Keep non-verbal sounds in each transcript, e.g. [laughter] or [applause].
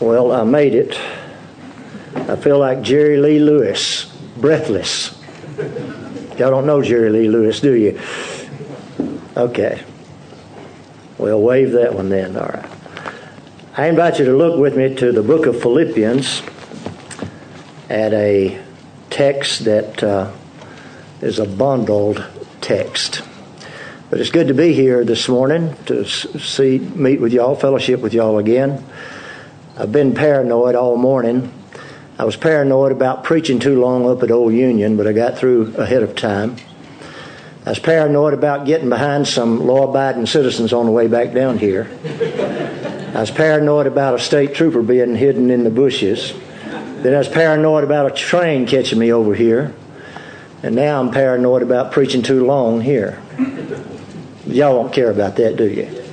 Well, I made it. I feel like Jerry Lee Lewis, breathless. Y'all don't know Jerry Lee Lewis, do you? Okay. Well, wave that one then. All right. I invite you to look with me to the book of Philippians at a text that uh, is a bundled text. But it's good to be here this morning to see, meet with y'all, fellowship with y'all again. I've been paranoid all morning. I was paranoid about preaching too long up at Old Union, but I got through ahead of time. I was paranoid about getting behind some law abiding citizens on the way back down here. I was paranoid about a state trooper being hidden in the bushes. Then I was paranoid about a train catching me over here. And now I'm paranoid about preaching too long here. Y'all won't care about that, do you?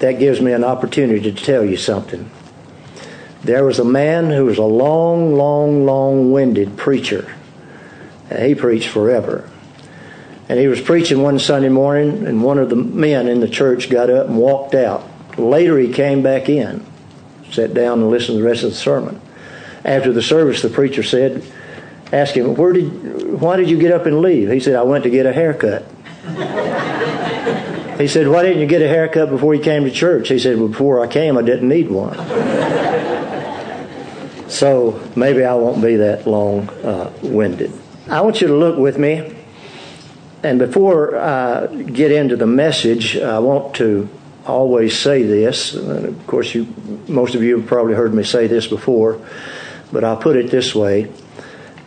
That gives me an opportunity to tell you something. There was a man who was a long, long, long winded preacher. And he preached forever. And he was preaching one Sunday morning, and one of the men in the church got up and walked out. Later, he came back in, sat down and listened to the rest of the sermon. After the service, the preacher said, asked him, Where did, why did you get up and leave? He said, I went to get a haircut. He said, Why didn't you get a haircut before you came to church? He said, Well, before I came, I didn't need one. [laughs] so maybe I won't be that long uh, winded. I want you to look with me. And before I get into the message, I want to always say this. And of course, you, most of you have probably heard me say this before, but I'll put it this way.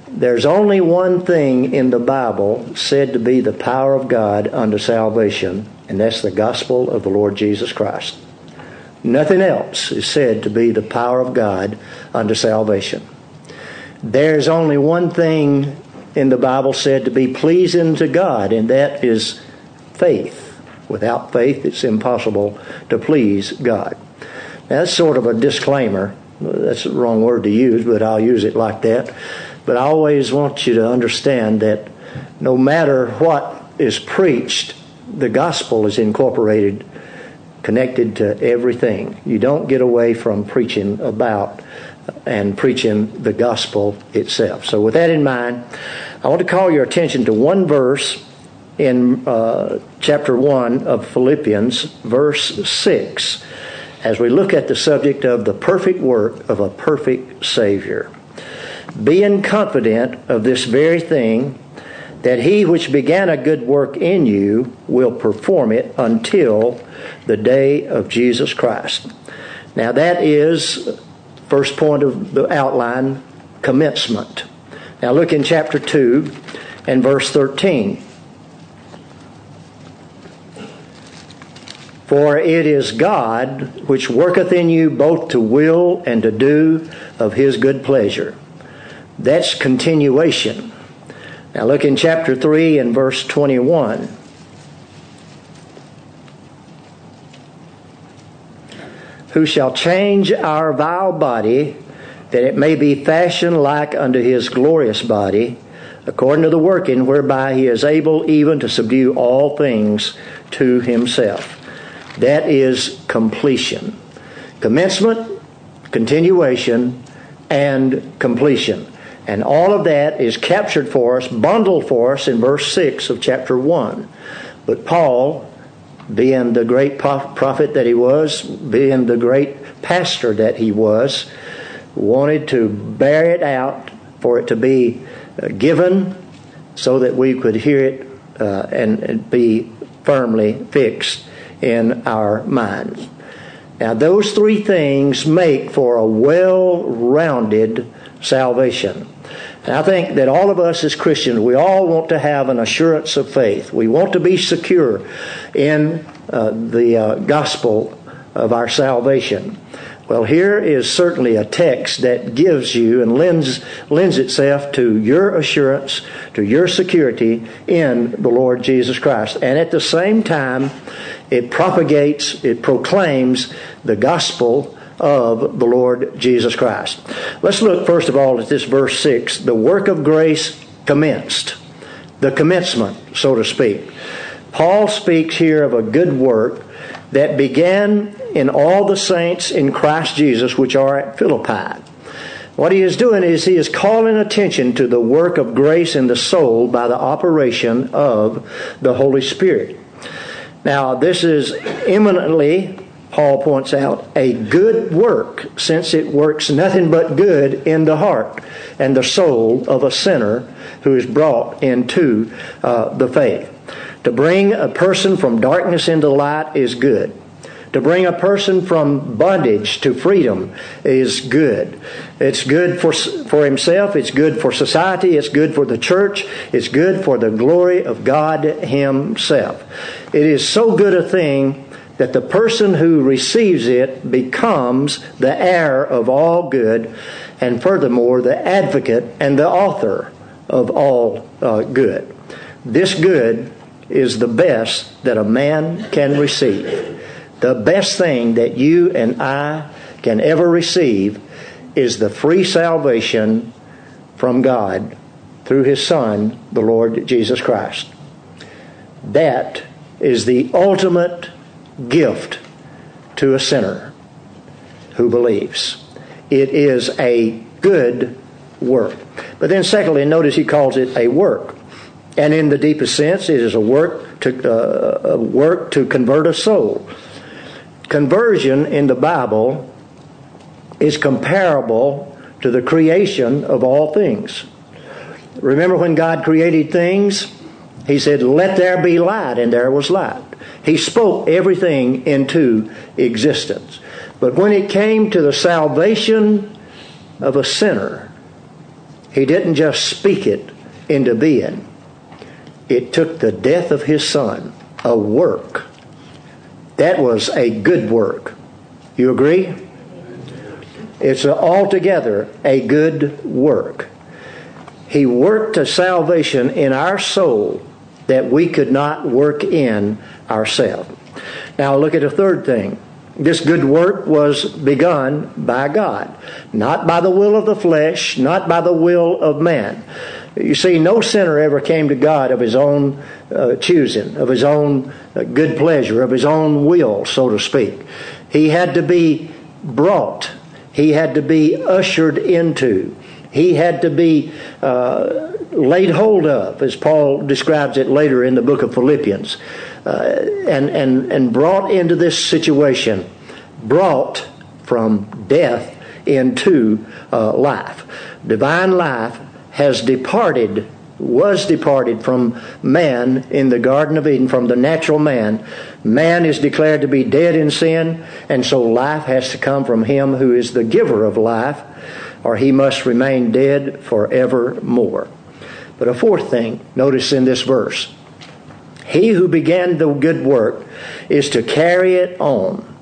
There's only one thing in the Bible said to be the power of God unto salvation, and that's the gospel of the Lord Jesus Christ. Nothing else is said to be the power of God unto salvation. There's only one thing in the Bible said to be pleasing to God, and that is faith. Without faith, it's impossible to please God. Now, that's sort of a disclaimer. That's the wrong word to use, but I'll use it like that. But I always want you to understand that no matter what is preached, the gospel is incorporated, connected to everything. You don't get away from preaching about and preaching the gospel itself. So, with that in mind, I want to call your attention to one verse in uh, chapter 1 of Philippians, verse 6, as we look at the subject of the perfect work of a perfect Savior. Being confident of this very thing, that he which began a good work in you will perform it until the day of Jesus Christ. Now that is first point of the outline commencement. Now look in chapter 2 and verse 13. For it is God which worketh in you both to will and to do of his good pleasure. That's continuation. Now look in chapter 3 and verse 21. Who shall change our vile body that it may be fashioned like unto his glorious body, according to the working whereby he is able even to subdue all things to himself. That is completion. Commencement, continuation, and completion. And all of that is captured for us, bundled for us in verse 6 of chapter 1. But Paul, being the great prophet that he was, being the great pastor that he was, wanted to bear it out for it to be uh, given so that we could hear it uh, and, and be firmly fixed in our minds. Now, those three things make for a well rounded salvation. And I think that all of us as Christians, we all want to have an assurance of faith. We want to be secure in uh, the uh, gospel of our salvation. Well, here is certainly a text that gives you and lends, lends itself to your assurance, to your security in the Lord Jesus Christ. And at the same time, it propagates, it proclaims the gospel of the Lord Jesus Christ. Let's look first of all at this verse 6. The work of grace commenced. The commencement, so to speak. Paul speaks here of a good work that began in all the saints in Christ Jesus which are at Philippi. What he is doing is he is calling attention to the work of grace in the soul by the operation of the Holy Spirit. Now, this is eminently, Paul points out, a good work, since it works nothing but good in the heart and the soul of a sinner who is brought into uh, the faith. To bring a person from darkness into light is good. To bring a person from bondage to freedom is good. It's good for, for himself, it's good for society, it's good for the church, it's good for the glory of God Himself. It is so good a thing that the person who receives it becomes the heir of all good, and furthermore, the advocate and the author of all uh, good. This good is the best that a man can receive. The best thing that you and I can ever receive is the free salvation from God through His Son, the Lord Jesus Christ. That is the ultimate gift to a sinner who believes. It is a good work. But then, secondly, notice he calls it a work. And in the deepest sense, it is a work to, uh, a work to convert a soul. Conversion in the Bible is comparable to the creation of all things. Remember when God created things? He said, Let there be light, and there was light. He spoke everything into existence. But when it came to the salvation of a sinner, he didn't just speak it into being. It took the death of his son, a work that was a good work. You agree? It's altogether a good work. He worked a salvation in our soul that we could not work in ourselves. Now look at a third thing. This good work was begun by God, not by the will of the flesh, not by the will of man. You see, no sinner ever came to God of his own uh, choosing, of his own uh, good pleasure, of his own will, so to speak. He had to be brought, he had to be ushered into, he had to be uh, laid hold of, as Paul describes it later in the book of Philippians, uh, and, and, and brought into this situation, brought from death into uh, life. Divine life has departed, was departed from man in the Garden of Eden, from the natural man. Man is declared to be dead in sin, and so life has to come from him who is the giver of life, or he must remain dead forevermore. But a fourth thing, notice in this verse He who began the good work is to carry it on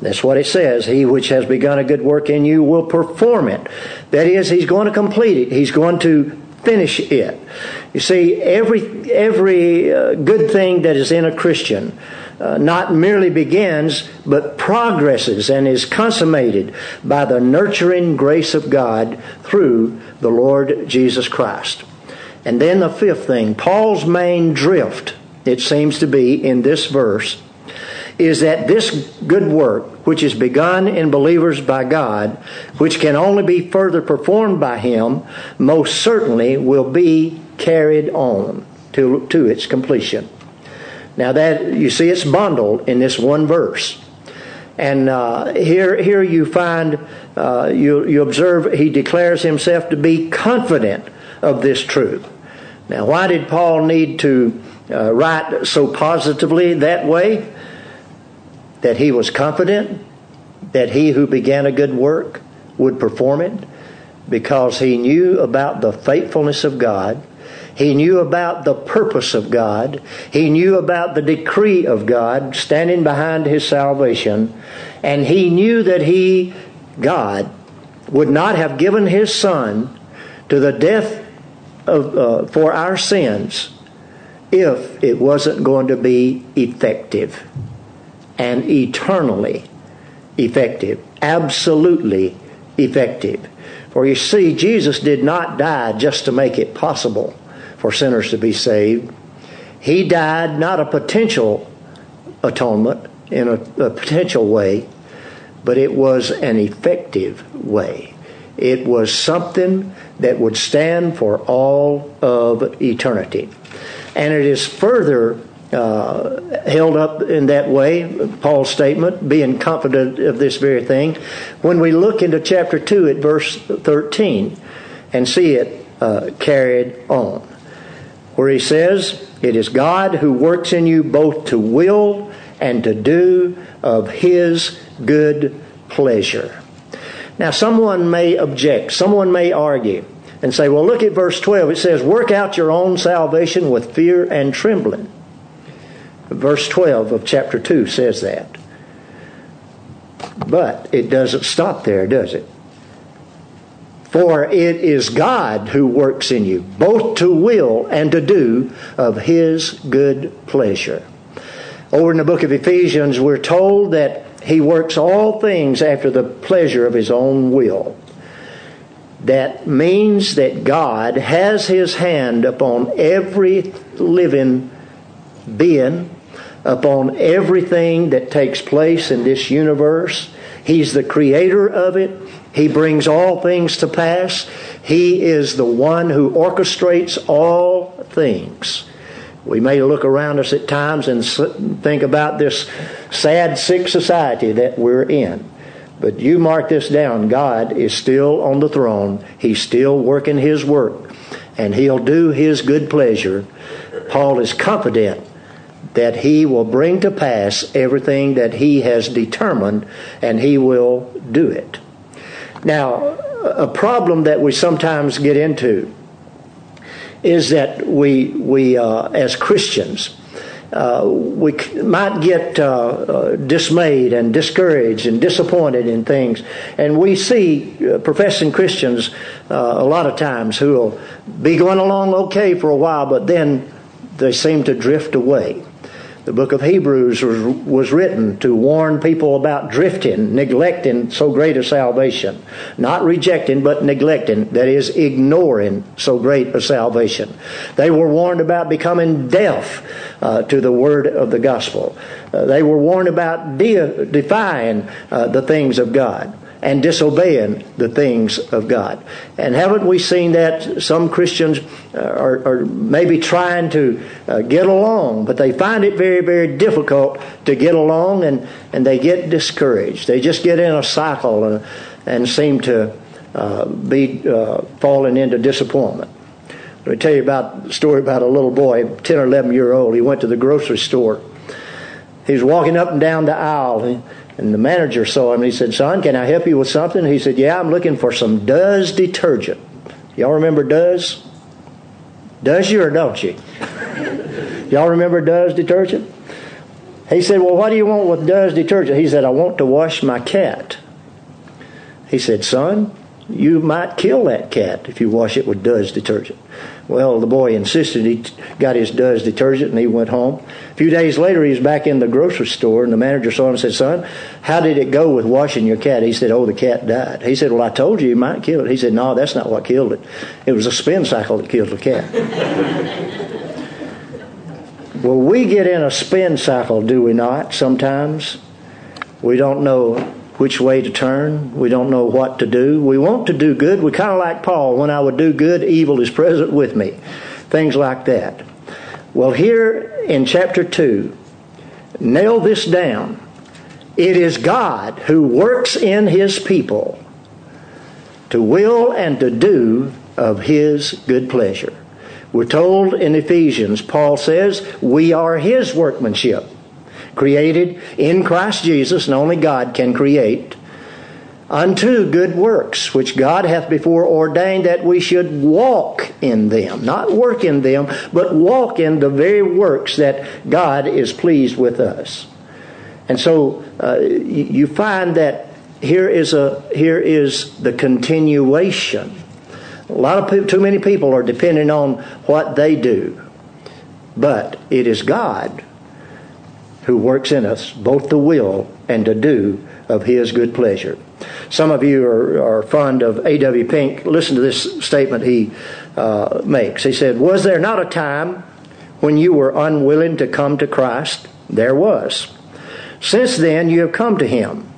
that's what it says. He which has begun a good work in you will perform it. That is, he's going to complete it. He's going to finish it. You see, every every uh, good thing that is in a Christian uh, not merely begins, but progresses and is consummated by the nurturing grace of God through the Lord Jesus Christ. And then the fifth thing, Paul's main drift, it seems to be in this verse, is that this good work, which is begun in believers by God, which can only be further performed by Him, most certainly will be carried on to, to its completion. Now that you see, it's bundled in this one verse, and uh, here here you find uh, you you observe he declares himself to be confident of this truth. Now, why did Paul need to uh, write so positively that way? that he was confident that he who began a good work would perform it because he knew about the faithfulness of God. He knew about the purpose of God. He knew about the decree of God standing behind his salvation. And he knew that he, God, would not have given his son to the death of, uh, for our sins if it wasn't going to be effective and eternally effective. Absolutely effective. For you see, Jesus did not die just to make it possible for sinners to be saved. He died not a potential atonement, in a, a potential way, but it was an effective way. It was something that would stand for all of eternity. And it is further uh, held up in that way, Paul's statement, being confident of this very thing, when we look into chapter 2 at verse 13 and see it uh, carried on, where he says, It is God who works in you both to will and to do of his good pleasure. Now, someone may object, someone may argue and say, well, look at verse 12. It says, Work out your own salvation with fear and trembling. Verse 12 of chapter 2 says that. But it doesn't stop there, does it? For it is God who works in you, both to will and to do of His good pleasure. Over in the book of Ephesians, we're told that He works all things after the pleasure of His own will. That means that God has His hand upon every living being, upon everything that takes place in this universe. He's the creator of it. He brings all things to pass. He is the one who orchestrates all things. We may look around us at times and think about this sad, sick society that we're in. But you mark this down God is still on the throne, He's still working His work, and He'll do His good pleasure. Paul is confident that He will bring to pass everything that He has determined, and He will do it. Now, a problem that we sometimes get into is that we, we uh, as Christians, uh, we might get uh, uh, dismayed and discouraged and disappointed in things. And we see uh, professing Christians uh, a lot of times who will be going along okay for a while, but then they seem to drift away. The book of Hebrews was, was written to warn people about drifting, neglecting so great a salvation. Not rejecting, but neglecting, that is, ignoring so great a salvation. They were warned about becoming deaf uh, to the word of the gospel. Uh, they were warned about de- defying uh, the things of God and disobeying the things of God. And haven't we seen that some Christians uh, are, are maybe trying to uh, get along, but they find it very, very difficult to get along and, and they get discouraged. They just get in a cycle and, and seem to uh, be uh, falling into disappointment. Let me tell you about a story about a little boy, 10 or 11 year old. He went to the grocery store. He was walking up and down the aisle. And the manager saw him and he said, Son, can I help you with something? He said, Yeah, I'm looking for some Duz detergent. Y'all remember Duz? Does you or don't you? [laughs] Y'all remember Duz detergent? He said, Well, what do you want with Duz detergent? He said, I want to wash my cat. He said, Son, you might kill that cat if you wash it with Duz detergent. Well, the boy insisted. He got his Duz detergent and he went home. A few days later, he was back in the grocery store and the manager saw him and said, Son, how did it go with washing your cat? He said, Oh, the cat died. He said, Well, I told you you might kill it. He said, No, that's not what killed it. It was a spin cycle that killed the cat. [laughs] well, we get in a spin cycle, do we not, sometimes? We don't know which way to turn. We don't know what to do. We want to do good. We kind of like Paul. When I would do good, evil is [laughs] present with me. Things like that. Well, here in chapter 2, nail this down. It is God who works in his people to will and to do of his good pleasure. We're told in Ephesians, Paul says, we are his workmanship created in Christ Jesus, and only God can create, unto good works, which God hath before ordained that we should walk in them. Not work in them, but walk in the very works that God is pleased with us. And so uh, you find that here is a here is the continuation. A lot of people, too many people are depending on what they do, but it is God who works in us both to will and to do of his good pleasure. Some of you are, are fond of A.W. Pink. Listen to this statement he uh, makes. He said, Was there not a time when you were unwilling to come to Christ? There was. Since then you have come to him.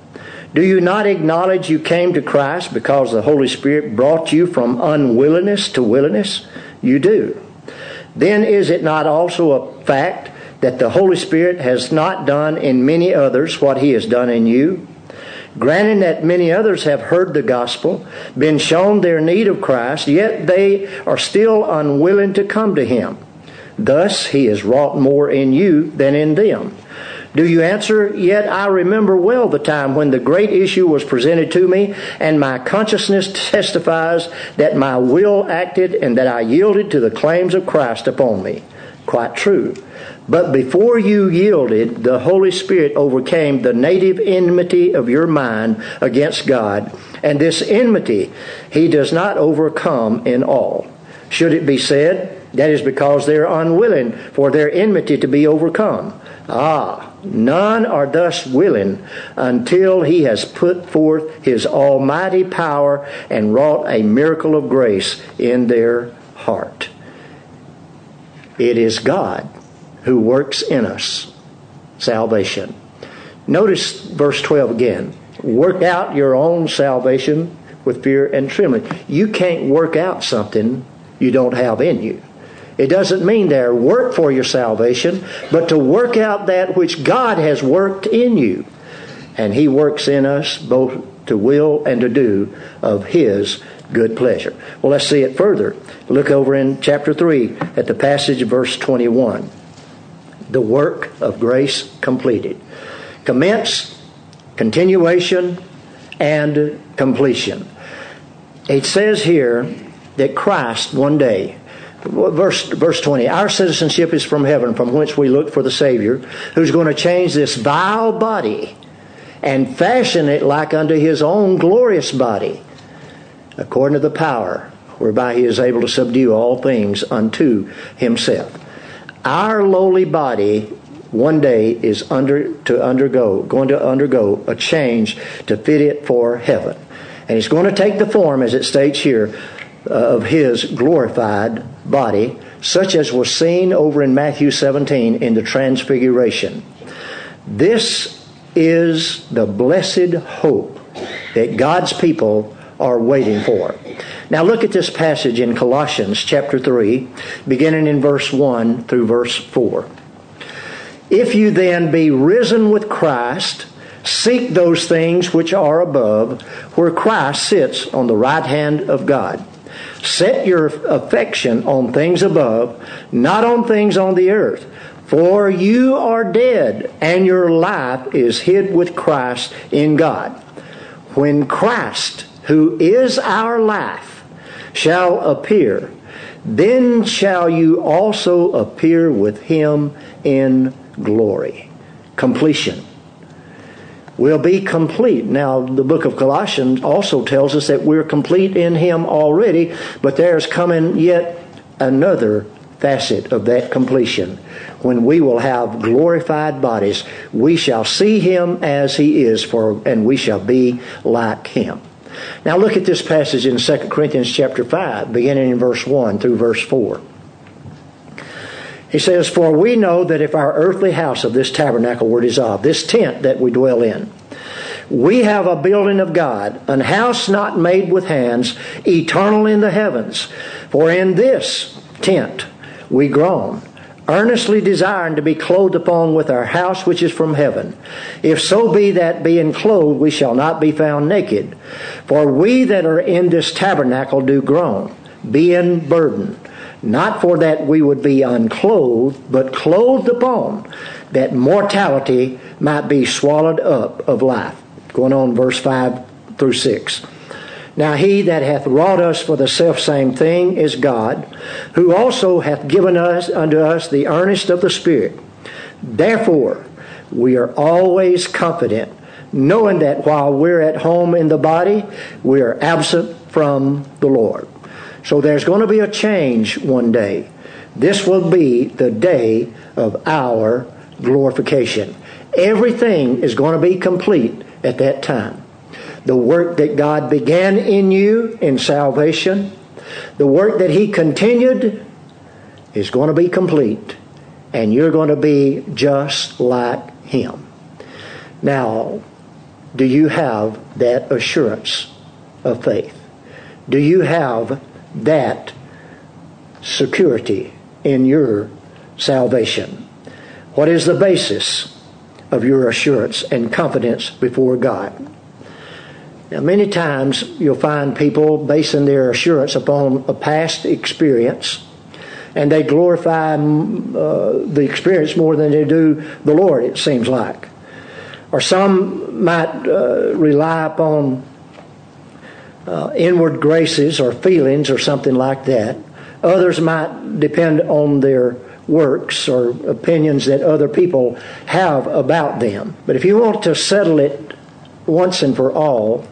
Do you not acknowledge you came to Christ because the Holy Spirit brought you from unwillingness to willingness? You do. Then is it not also a fact that the Holy Spirit has not done in many others what he has done in you? Granting that many others have heard the gospel, been shown their need of Christ, yet they are still unwilling to come to him. Thus he has wrought more in you than in them. Do you answer? Yet I remember well the time when the great issue was presented to me, and my consciousness [laughs] testifies that my will acted and that I yielded to the claims of Christ upon me. Quite true. But before you yielded, the Holy Spirit overcame the native enmity of your mind against God, and this enmity he does not overcome in all. Should it be said, that is because they are unwilling for their enmity to be overcome. Ah, none are thus willing until he has put forth his almighty power and wrought a miracle of grace in their heart. It is God who works in us salvation. Notice verse 12 again. Work out your own salvation with fear and trembling. You can't work out something you don't have in you. It doesn't mean there work for your salvation, but to work out that which God has worked in you. And He works in us both to will and to do of His good pleasure. Well, let's see it further. Look over in chapter 3 at the passage verse 21. The work of grace completed. Commence, continuation, and completion. It says here that Christ one day verse verse 20 our citizenship is from heaven from whence we look for the savior who's going to change this vile body and fashion it like unto his own glorious body according to the power whereby he is able to subdue all things unto himself our lowly body one day is under to undergo going to undergo a change to fit it for heaven and it's going to take the form as it states here uh, of his glorified body, such as was seen over in Matthew 17 in the Transfiguration. This is the blessed hope that God's people are waiting for. Now look at this passage in Colossians chapter 3, beginning in verse 1 through verse 4. If you then be risen with Christ, seek those things which are above, where Christ sits on the right hand of God. Set your affection on things above, not on things on the earth. For you are dead, and your life is hid with Christ in God. When Christ, who is our life, shall appear, then shall you also appear with him in glory. Completion will be complete. Now, the book of Colossians also tells us that we're complete in Him already, but there's coming yet another facet of that completion. When we will have glorified bodies, we shall see Him as He is, for, and we shall be like Him. Now look at this passage in 2 Corinthians chapter 5, beginning in verse 1 through verse 4. He says, For we know that if our earthly house of this tabernacle were dissolved, this tent that we dwell in, we have a building of God, an house not made with hands, eternal in the heavens. For in this tent we groan, earnestly desiring to be clothed upon with our house which is from heaven. If so be that being clothed we shall not be found naked. For we that are in this tabernacle do groan, being burdened not for that we would be unclothed, but clothed upon, that mortality might be swallowed up of life. Going on, verse 5 through 6. Now he that hath wrought us for the selfsame thing is God, who also hath given us unto us the earnest of the Spirit. Therefore, we are always confident, knowing that while we're at home in the body, we are absent from the Lord. So there's going to be a change one day. This will be the day of our glorification. Everything is going to be complete at that time. The work that God began in you in salvation, the work that He continued, is going to be complete. And you're going to be just like Him. Now, do you have that assurance of faith? Do you have that security in your salvation? What is the basis of your assurance and confidence before God? Now, many times you'll find people basing their assurance upon a past experience, and they glorify uh, the experience more than they do the Lord, it seems like. Or some might uh, rely upon uh, inward graces or feelings or something like that. Others might depend on their works or opinions that other people have about them. But if you want to settle it once and for all,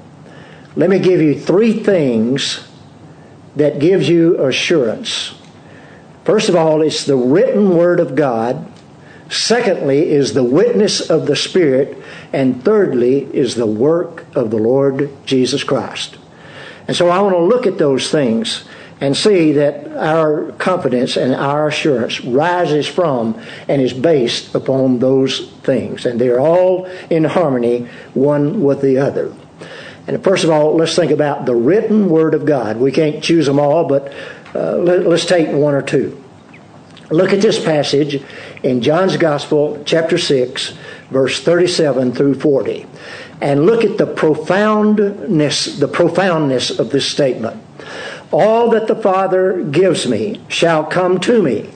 let me give you three things that gives you assurance. First of all, it's the written word of God. Secondly, is the witness of the Spirit. And thirdly, is the work of the Lord Jesus Christ. And so I want to look at those things and see that our confidence and our assurance rises from and is based upon those things. And they're all in harmony one with the other. And first of all, let's think about the written Word of God. We can't choose them all, but uh, let, let's take one or two. Look at this passage in John's Gospel, chapter 6, verse 37 through 40. And look at the profoundness, the profoundness of this statement. All that the Father gives me shall come to me.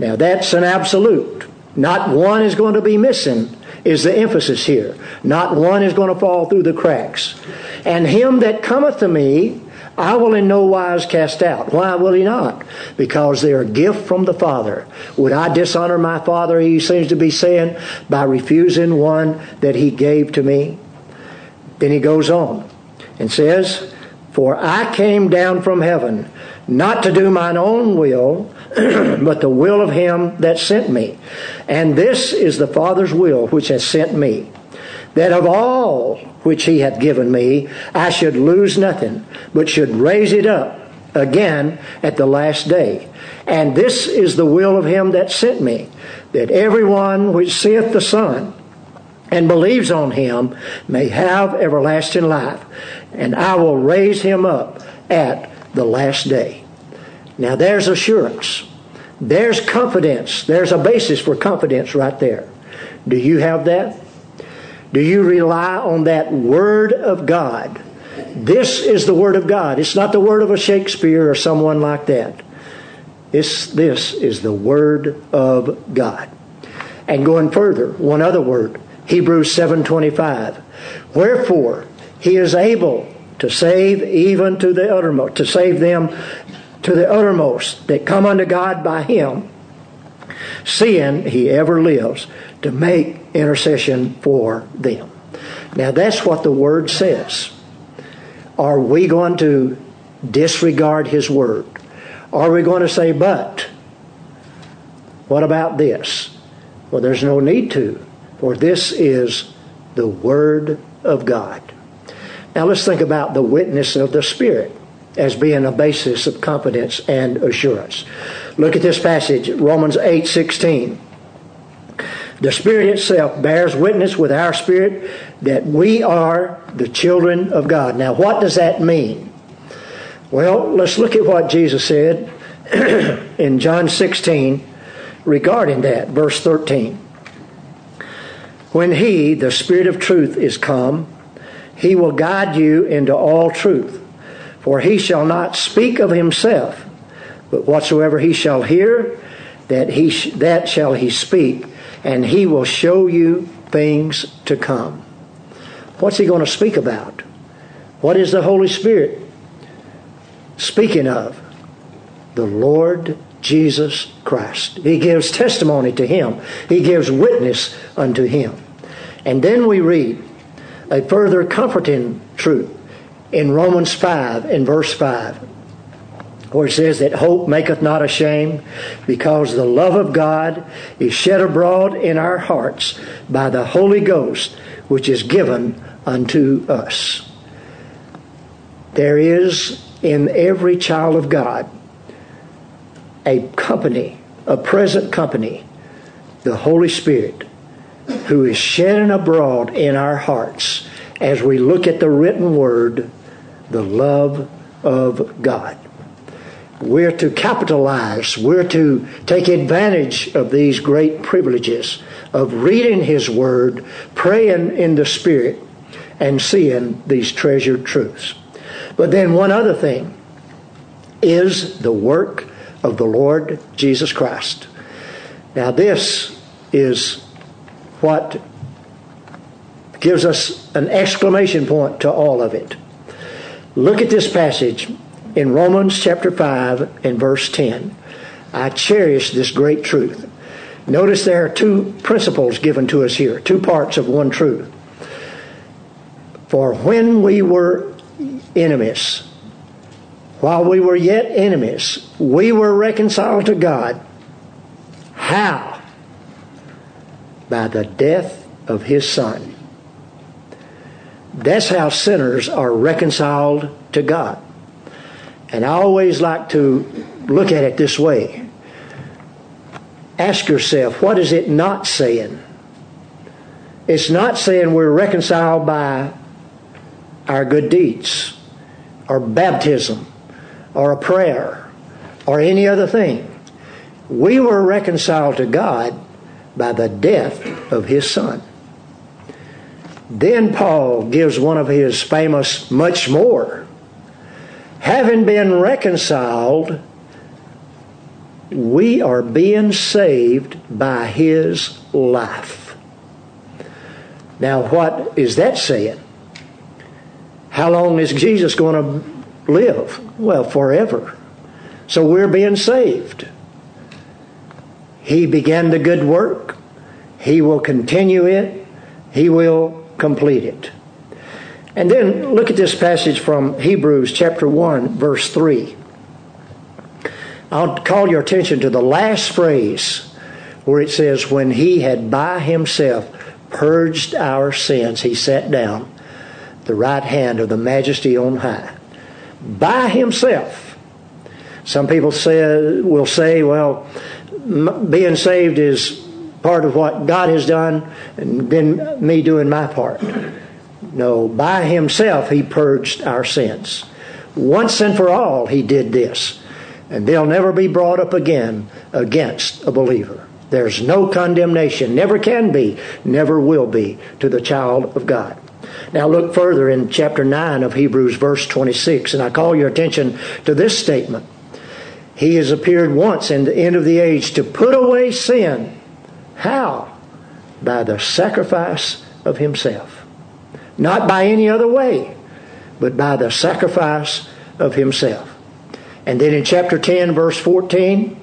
Now that's an absolute. Not one is going to be missing, is the emphasis here. Not one is going to fall through the cracks. And him that cometh to me, I will in no wise cast out. Why will he not? Because they are a gift from the Father. Would I dishonor my Father, he seems to be saying, by refusing one that he gave to me? Then he goes on and says, for I came down from heaven, not to do mine own will, [clears throat] but the will of him that sent me. And this is the Father's will which has sent me, that of all which he hath given me, I should lose nothing, but should raise it up again at the last day. And this is the will of him that sent me, that everyone which seeth the Son, and believes on him may have everlasting life, and I will raise him up at the last day. Now there's assurance. There's confidence. There's a basis for confidence right there. Do you have that? Do you rely on that Word of God? This is the Word of God. It's not the Word of a Shakespeare or someone like that. It's, this is the Word of God. And going further, one other word, Hebrews 7:25. Wherefore he is able to save even to the uttermost, to save them to the uttermost that come unto God by him, seeing he ever lives to make intercession for them. Now that's what the word says. Are we going to disregard his word? Are we going to say, but what about this? Well, there's no need to for this is the Word of God. Now let's think about the witness of the Spirit as being a basis of confidence and assurance. Look at this passage, Romans 8 16. The Spirit itself bears witness with our spirit that we are the children of God. Now, what does that mean? Well, let's look at what Jesus said [clears throat] in John 16 regarding that, verse 13. When He, the Spirit of truth, is come, He will guide you into all truth. For He shall not speak of Himself, but whatsoever He shall hear, that, he sh- that shall He speak, and He will show you things to come. What's He going to speak about? What is the Holy Spirit speaking of? The Lord Jesus Christ. He gives testimony to him. He gives witness unto him. And then we read a further comforting truth in Romans 5 in verse 5 where it says that hope maketh not ashamed because the love of God is shed abroad in our hearts by the Holy Ghost which is given unto us. There is in every child of God a company, a present company, the Holy Spirit who is shedding abroad in our hearts as we look at the written word, the love of God. We're to capitalize, we're to take advantage of these great privileges of reading His Word, praying in the Spirit, and seeing these treasured truths. But then, one other thing is the work of the Lord Jesus Christ. Now, this is what gives us an exclamation point to all of it. Look at this passage in Romans chapter 5 and verse 10. I cherish this great truth. Notice there are two principles given to us here, two parts of one truth. For when we were enemies, while we were yet enemies, we were reconciled to God. How? By the death of his Son. That's how sinners are reconciled to God. And I always like to look at it this way. Ask yourself, what is it not saying? It's not saying we're reconciled by our good deeds or baptism or a prayer or any other thing. We were reconciled to God by the death of his son. Then Paul gives one of his famous much more. Having been reconciled, we are being saved by his life. Now, what is that saying? How long is Jesus going to live? Well, forever. So we're being saved. He began the good work. He will continue it. He will complete it. And then look at this passage from Hebrews chapter 1, verse 3. I'll call your attention to the last phrase where it says, When he had by himself purged our sins, he sat down the right hand of the majesty on high. By himself. Some people say, will say, well, being saved is part of what God has done, and then me doing my part. No, by himself he purged our sins. Once and for all he did this. And they'll never be brought up again against a believer. There's no condemnation, never can be, never will be to the child of God. Now look further in chapter 9 of Hebrews, verse 26, and I call your attention to this statement. He has appeared once in the end of the age to put away sin. How? By the sacrifice of himself. Not by any other way, but by the sacrifice of himself. And then in chapter 10, verse 14,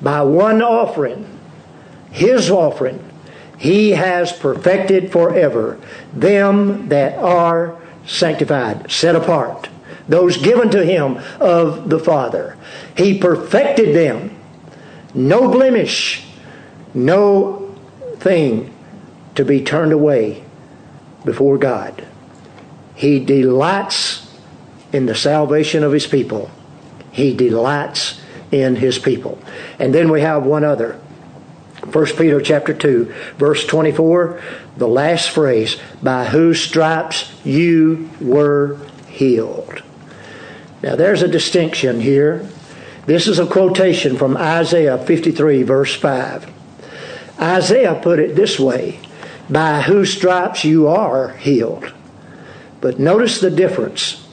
by one offering, his offering, he has perfected forever them that are sanctified, set apart, those given to him of the Father. He perfected them. No blemish, no thing to be turned away before God. He delights in the salvation of his people. He delights in his people. And then we have one other. 1 Peter chapter 2, verse 24, the last phrase, by whose stripes you were healed. Now there's a distinction here. This is a quotation from Isaiah 53, verse 5. Isaiah put it this way by whose stripes you are healed. But notice the difference.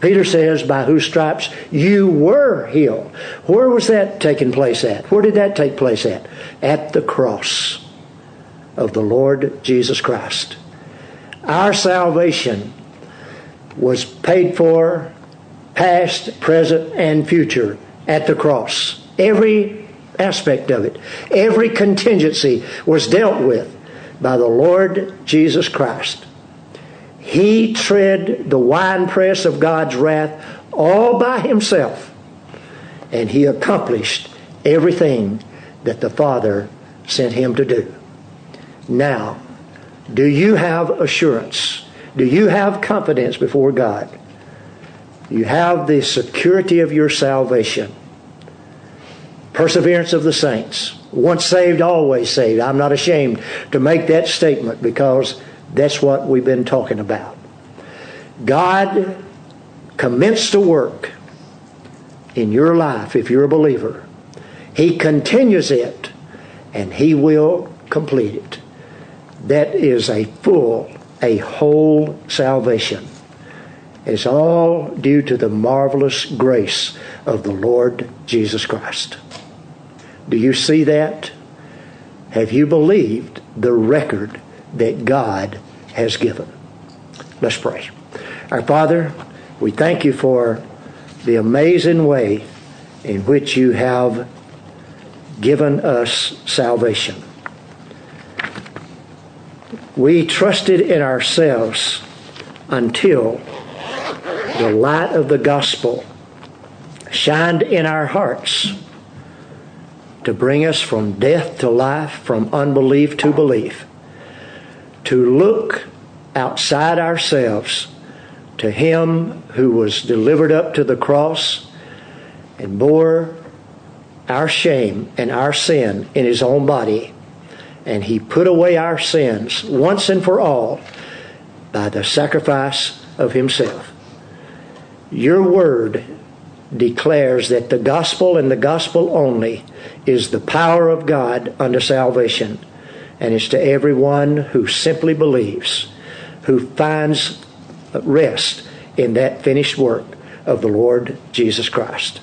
Peter says, by whose stripes you were healed. Where was that taking place at? Where did that take place at? At the cross of the Lord Jesus Christ. Our salvation was paid for, past, present, and future, at the cross. Every aspect of it, every contingency was dealt with by the Lord Jesus Christ. He tread the winepress of God's wrath all by himself, and he accomplished everything that the Father sent him to do. Now, do you have assurance? Do you have confidence before God? You have the security of your salvation. Perseverance of the saints. Once saved, always saved. I'm not ashamed to make that statement because that's what we've been talking about. God commenced to work in your life if you're a believer. He continues it and He will complete it. That is a full, a whole salvation. It's all due to the marvelous grace of the Lord Jesus Christ. Do you see that? Have you believed the record that God has given? Let's pray. Our Father, we thank you for the amazing way in which you have given us salvation. We trusted in ourselves until the light of the gospel shined in our hearts to bring us from death to life, from unbelief to belief, to look outside ourselves to Him who was delivered up to the cross and bore our shame and our sin in His own body. And He put away our sins once and for all by the sacrifice of Himself. Your word declares that the gospel and the gospel only is the power of God unto salvation, and it's to everyone who simply believes, who finds rest in that finished work of the Lord Jesus Christ.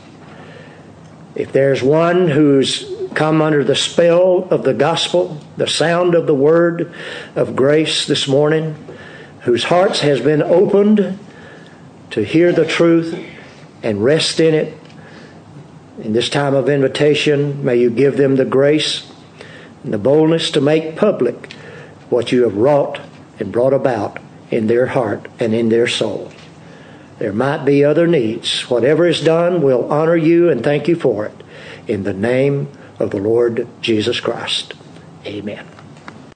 If there's one who's come under the spell of the gospel, the sound of the word of grace this morning, whose hearts has been opened to hear the truth and rest in it, in this time of invitation, may you give them the grace and the boldness to make public what you have wrought and brought about in their heart and in their soul. There might be other needs. Whatever is done, we'll honor you and thank you for it. In the name of the Lord Jesus Christ. Amen.